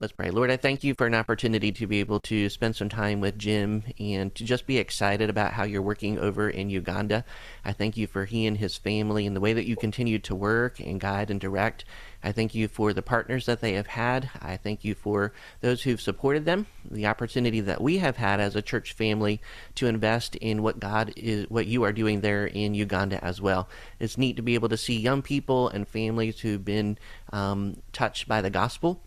Let's pray. Lord, I thank you for an opportunity to be able to spend some time with Jim and to just be excited about how you're working over in Uganda. I thank you for he and his family and the way that you continue to work and guide and direct. I thank you for the partners that they have had. I thank you for those who've supported them, the opportunity that we have had as a church family to invest in what God is, what you are doing there in Uganda as well. It's neat to be able to see young people and families who've been um, touched by the gospel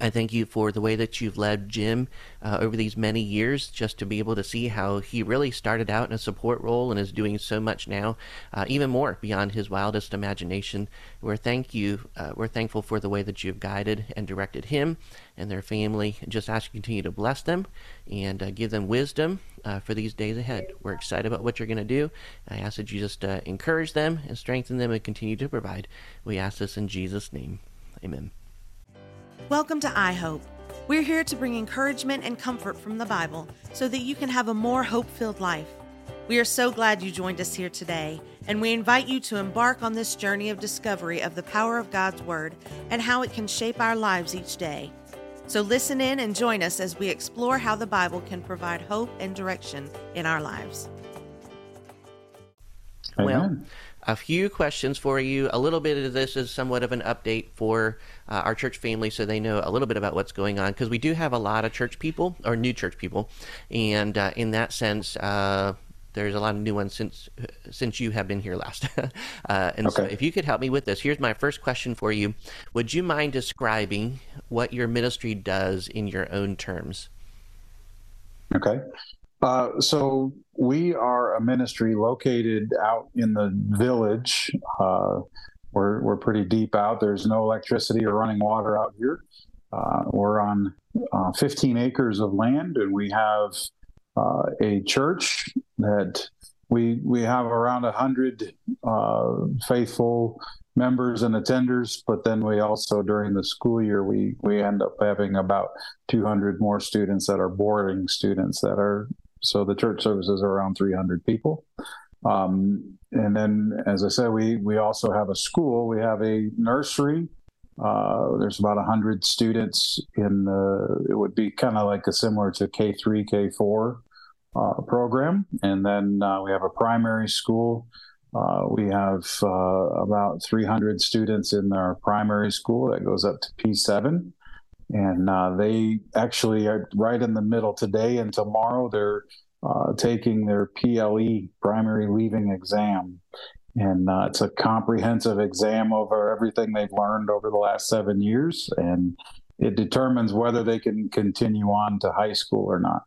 I thank you for the way that you've led Jim uh, over these many years, just to be able to see how he really started out in a support role and is doing so much now, uh, even more beyond his wildest imagination. We're thank you. Uh, we're thankful for the way that you've guided and directed him and their family. Just ask you continue to bless them and uh, give them wisdom uh, for these days ahead. We're excited about what you're going to do. I ask that you just uh, encourage them and strengthen them and continue to provide. We ask this in Jesus' name. Amen. Welcome to iHope. We're here to bring encouragement and comfort from the Bible so that you can have a more hope filled life. We are so glad you joined us here today, and we invite you to embark on this journey of discovery of the power of God's Word and how it can shape our lives each day. So listen in and join us as we explore how the Bible can provide hope and direction in our lives. Well, a few questions for you. A little bit of this is somewhat of an update for uh, our church family so they know a little bit about what's going on because we do have a lot of church people or new church people. And uh, in that sense, uh, there's a lot of new ones since since you have been here last. Uh, and okay. so, if you could help me with this, here's my first question for you: Would you mind describing what your ministry does in your own terms? Okay. Uh, so we are a ministry located out in the village. Uh, we're we're pretty deep out. There's no electricity or running water out here. Uh, we're on uh, 15 acres of land, and we have uh, a church that we we have around hundred faithful members and attenders, but then we also during the school year we we end up having about 200 more students that are boarding students that are so the church services are around 300 people. Um, and then, as I said, we we also have a school. We have a nursery. Uh, there's about 100 students in the, it would be kind of like a similar to K3, K4 uh, program. And then uh, we have a primary school. Uh, we have uh, about 300 students in our primary school that goes up to P7 and uh, they actually are right in the middle today and tomorrow. They're uh, taking their PLE primary leaving exam, and uh, it's a comprehensive exam over everything they've learned over the last seven years, and it determines whether they can continue on to high school or not.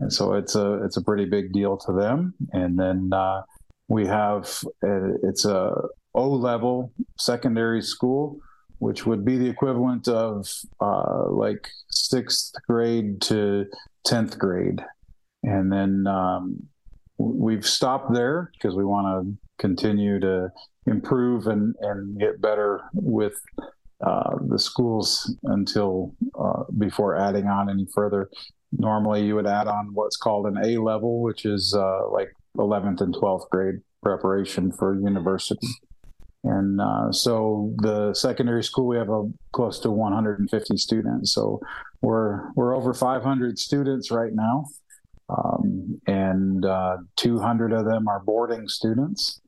And so it's a it's a pretty big deal to them. And then uh, we have a, it's a O level secondary school which would be the equivalent of uh, like sixth grade to 10th grade. And then um, we've stopped there because we want to continue to improve and, and get better with uh, the schools until uh, before adding on any further. Normally, you would add on what's called an A level, which is uh, like 11th and 12th grade preparation for university. And uh, so the secondary school, we have a close to 150 students. So we're we're over 500 students right now, um, and uh, 200 of them are boarding students.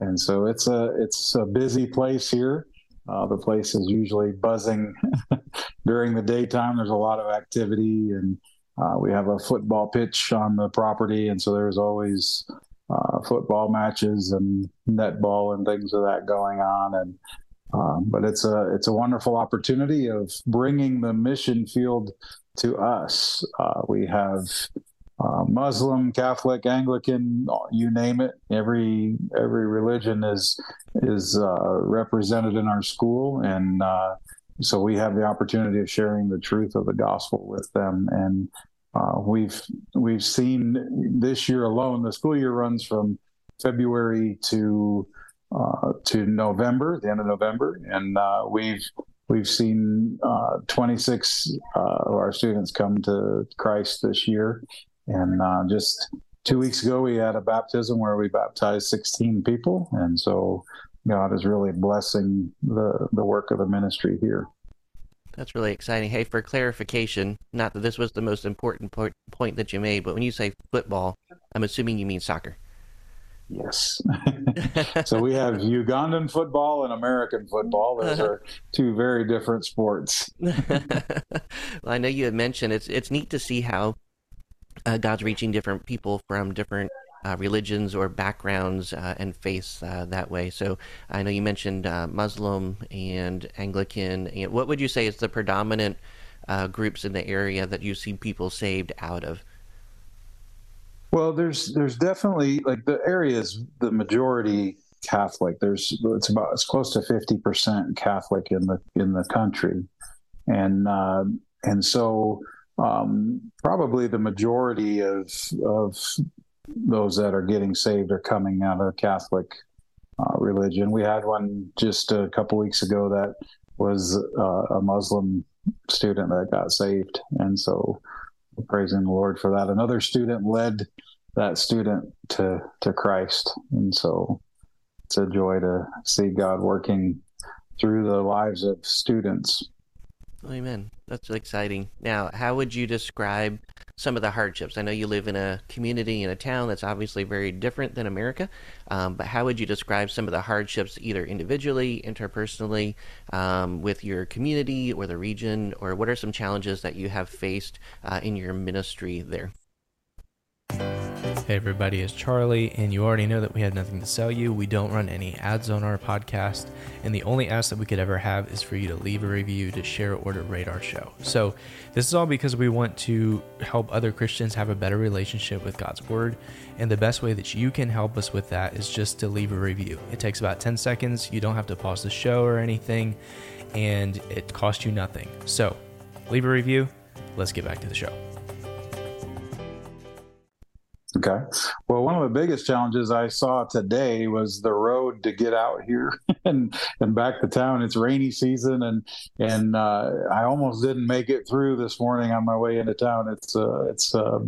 And so it's a it's a busy place here. Uh, the place is usually buzzing during the daytime. There's a lot of activity, and uh, we have a football pitch on the property, and so there's always uh, football matches and netball and things of that going on. And um, but it's a it's a wonderful opportunity of bringing the mission field to us. Uh, we have uh, Muslim, Catholic, Anglican, you name it. Every every religion is is uh, represented in our school, and uh, so we have the opportunity of sharing the truth of the gospel with them. And uh, we've we've seen this year alone. The school year runs from February to uh, to November, the end of November, and uh, we've we've seen uh, 26 uh, of our students come to Christ this year, and uh, just two weeks ago we had a baptism where we baptized 16 people, and so God is really blessing the the work of the ministry here. That's really exciting. Hey, for clarification, not that this was the most important point, point that you made, but when you say football, I'm assuming you mean soccer. Yes. so we have Ugandan football and American football. Those are two very different sports. well, I know you had mentioned it's it's neat to see how uh, God's reaching different people from different uh, religions or backgrounds uh, and faiths uh, that way. So I know you mentioned uh, Muslim and Anglican. And what would you say is the predominant uh, groups in the area that you see people saved out of? Well, there's there's definitely like the area is the majority Catholic. There's it's about it's close to fifty percent Catholic in the in the country, and uh, and so um, probably the majority of of those that are getting saved are coming out of Catholic uh, religion. We had one just a couple weeks ago that was uh, a Muslim student that got saved, and so praising the Lord for that. Another student led that student to to Christ, and so it's a joy to see God working through the lives of students. Amen. That's exciting. Now, how would you describe some of the hardships? I know you live in a community in a town that's obviously very different than America, um, but how would you describe some of the hardships, either individually, interpersonally, um, with your community or the region, or what are some challenges that you have faced uh, in your ministry there? Hey everybody, it's Charlie, and you already know that we had nothing to sell you. We don't run any ads on our podcast, and the only ask that we could ever have is for you to leave a review, to share, or to rate our show. So, this is all because we want to help other Christians have a better relationship with God's Word, and the best way that you can help us with that is just to leave a review. It takes about 10 seconds, you don't have to pause the show or anything, and it costs you nothing. So, leave a review. Let's get back to the show. Okay. Well, one of the biggest challenges I saw today was the road to get out here and and back to town. It's rainy season, and and uh, I almost didn't make it through this morning on my way into town. It's uh, it's a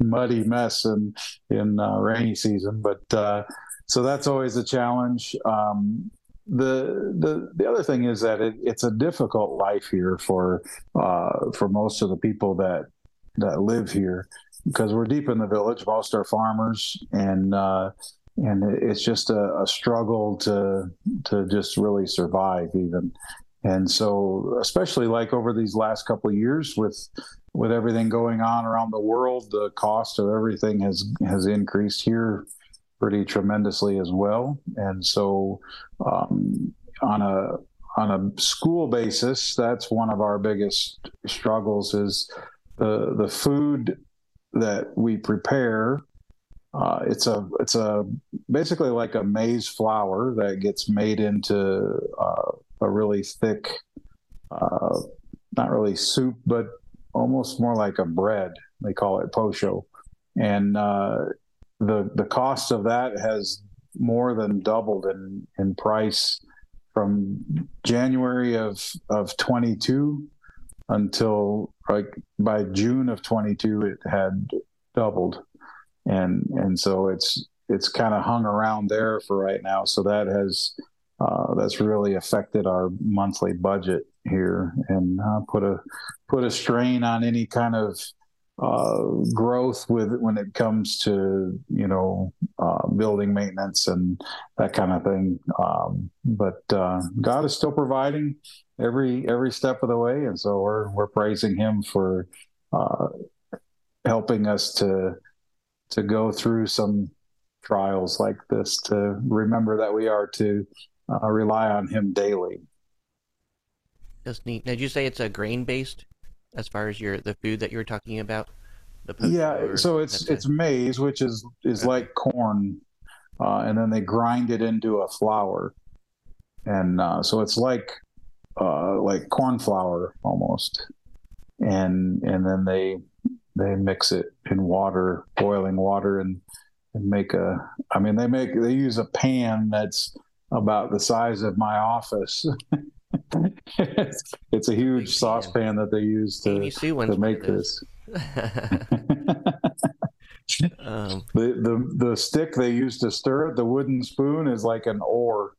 muddy mess in in uh, rainy season, but uh, so that's always a challenge. Um, the the the other thing is that it, it's a difficult life here for uh, for most of the people that that live here because we're deep in the village. Most are farmers, and uh, and it's just a, a, struggle to to just really survive even. And so, especially like over these last couple of years, with with everything going on around the world, the cost of everything has has increased here pretty tremendously as well. And so, um, on a on a school basis, that's one of our biggest struggles is the the food that we prepare. Uh, it's a it's a basically like a maize flour that gets made into uh, a really thick, uh, not really soup, but almost more like a bread. They call it posho, and uh, the the cost of that has more than doubled in in price from January of of 22 until like by June of 22 it had doubled. And and so it's it's kind of hung around there for right now. So that has uh, that's really affected our monthly budget here and uh, put a put a strain on any kind of uh, growth with when it comes to you know uh, building maintenance and that kind of thing. Um, but uh, God is still providing every every step of the way, and so we're we're praising Him for uh, helping us to to go through some trials like this. To remember that we are to uh, rely on Him daily. That's neat. Now, did you say it's a grain based as far as your the food that you were talking about? yeah, so it's it's maize, which is is okay. like corn, uh, and then they grind it into a flour, and uh, so it's like uh, like corn flour almost, and and then they they mix it in water, boiling water, and and make a. I mean, they make they use a pan that's about the size of my office. it's, it's, a huge saucepan that they use to, to make this. um, the, the the stick they use to stir it, the wooden spoon, is like an oar.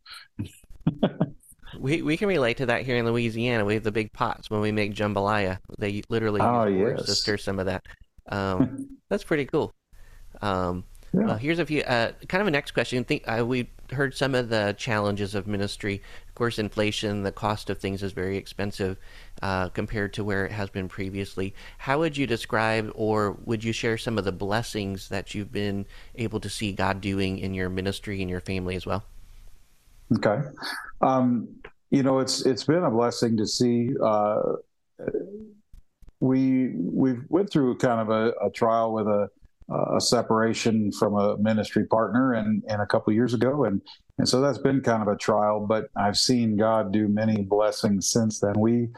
we we can relate to that here in Louisiana. We have the big pots when we make jambalaya. They literally oh, use yes. to stir some of that. Um, that's pretty cool. Um, yeah. Well, here's a few uh, kind of a next question. Think uh, we heard some of the challenges of ministry. Of course, inflation, the cost of things is very expensive uh, compared to where it has been previously. How would you describe, or would you share some of the blessings that you've been able to see God doing in your ministry and your family as well? Okay, um, you know it's it's been a blessing to see. Uh, we we went through kind of a, a trial with a a separation from a ministry partner and, and a couple years ago. And, and so that's been kind of a trial, but I've seen God do many blessings since then. We,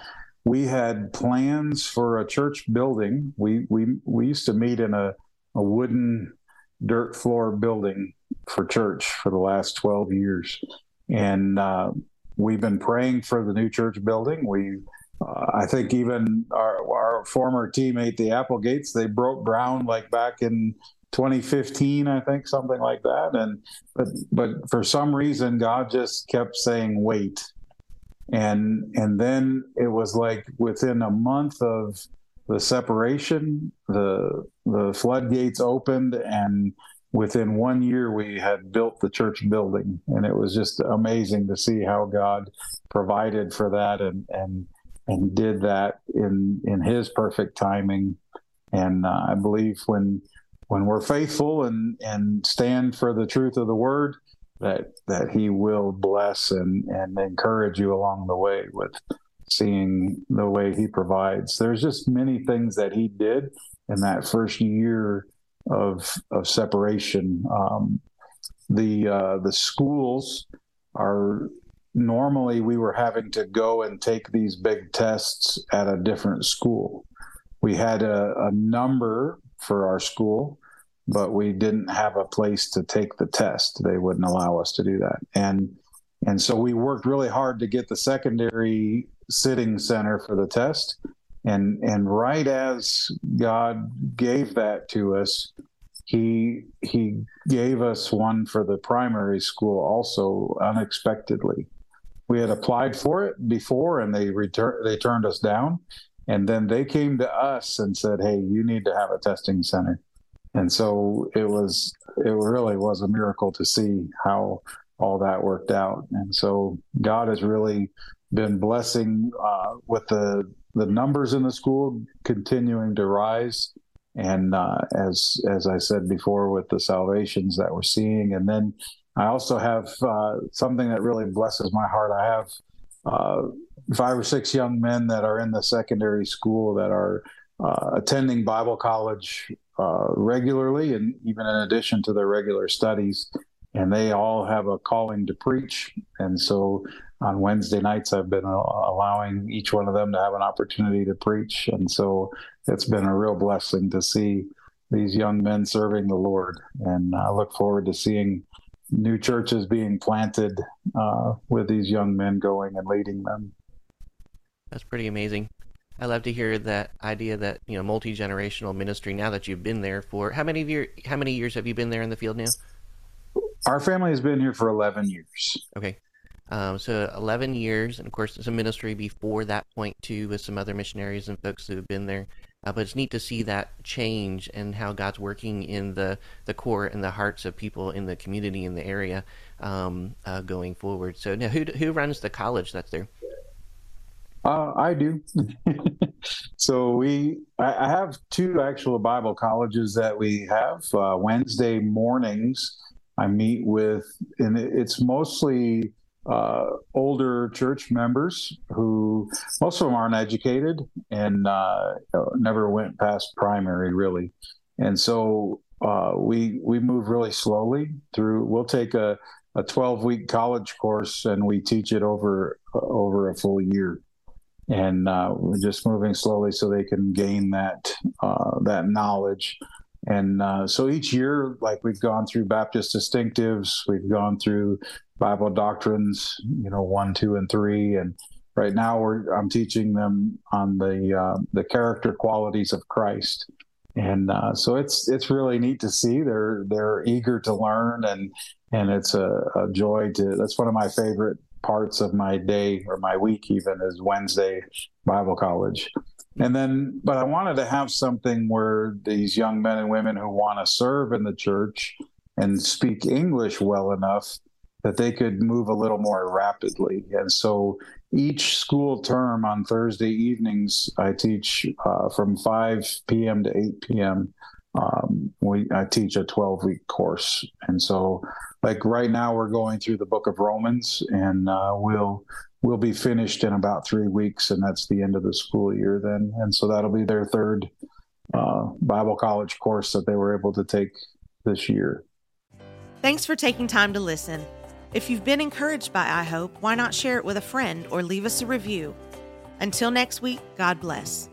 we had plans for a church building. We, we, we used to meet in a, a wooden dirt floor building for church for the last 12 years. And, uh, we've been praying for the new church building. We I think even our, our former teammate, the Applegates, they broke ground like back in 2015, I think, something like that. And but but for some reason, God just kept saying, "Wait," and and then it was like within a month of the separation, the the floodgates opened, and within one year we had built the church building, and it was just amazing to see how God provided for that. And and and did that in in His perfect timing. And uh, I believe when when we're faithful and and stand for the truth of the Word, that that He will bless and and encourage you along the way with seeing the way He provides. There's just many things that He did in that first year of of separation. Um, the uh, the schools are normally we were having to go and take these big tests at a different school. We had a, a number for our school, but we didn't have a place to take the test. They wouldn't allow us to do that. And and so we worked really hard to get the secondary sitting center for the test. And and right as God gave that to us, he he gave us one for the primary school also unexpectedly we had applied for it before and they returned they turned us down. And then they came to us and said hey you need to have a testing center. And so it was it really was a miracle to see how all that worked out. And so god has really been blessing uh, with the the numbers in the school continuing to rise and uh, as as i said before with the salvations that we're seeing and then I also have uh, something that really blesses my heart. I have uh, five or six young men that are in the secondary school that are uh, attending Bible college uh, regularly, and even in addition to their regular studies. And they all have a calling to preach. And so on Wednesday nights, I've been uh, allowing each one of them to have an opportunity to preach. And so it's been a real blessing to see these young men serving the Lord. And I look forward to seeing new churches being planted uh, with these young men going and leading them. That's pretty amazing. I love to hear that idea that you know multi generational ministry. Now that you've been there for how many years? How many years have you been there in the field now? Our family has been here for eleven years. Okay, um, so eleven years, and of course, some ministry before that point too, with some other missionaries and folks who have been there. Uh, but it's neat to see that change and how God's working in the, the core and the hearts of people in the community in the area um, uh, going forward. So now, who who runs the college that's there? Uh, I do. so we, I, I, have two actual Bible colleges that we have. Uh, Wednesday mornings, I meet with, and it's mostly uh, older church members who most of them aren't educated and uh, never went past primary really, and so uh, we we move really slowly through. We'll take a a 12 week college course and we teach it over over a full year and uh, we're just moving slowly so they can gain that uh, that knowledge and uh, so each year like we've gone through baptist distinctives we've gone through Bible doctrines, you know, one, two, and three. And right now, we're I'm teaching them on the uh, the character qualities of Christ, and uh, so it's it's really neat to see they're they're eager to learn, and and it's a, a joy to. That's one of my favorite parts of my day or my week even is Wednesday Bible college. And then, but I wanted to have something where these young men and women who want to serve in the church and speak English well enough that they could move a little more rapidly. And so each school term on Thursday evenings, I teach uh, from 5 p.m. to 8 p.m. Um, we I teach a 12 week course, and so like right now we're going through the Book of Romans, and uh, we'll we'll be finished in about three weeks, and that's the end of the school year then, and so that'll be their third uh, Bible college course that they were able to take this year. Thanks for taking time to listen. If you've been encouraged by I Hope, why not share it with a friend or leave us a review? Until next week, God bless.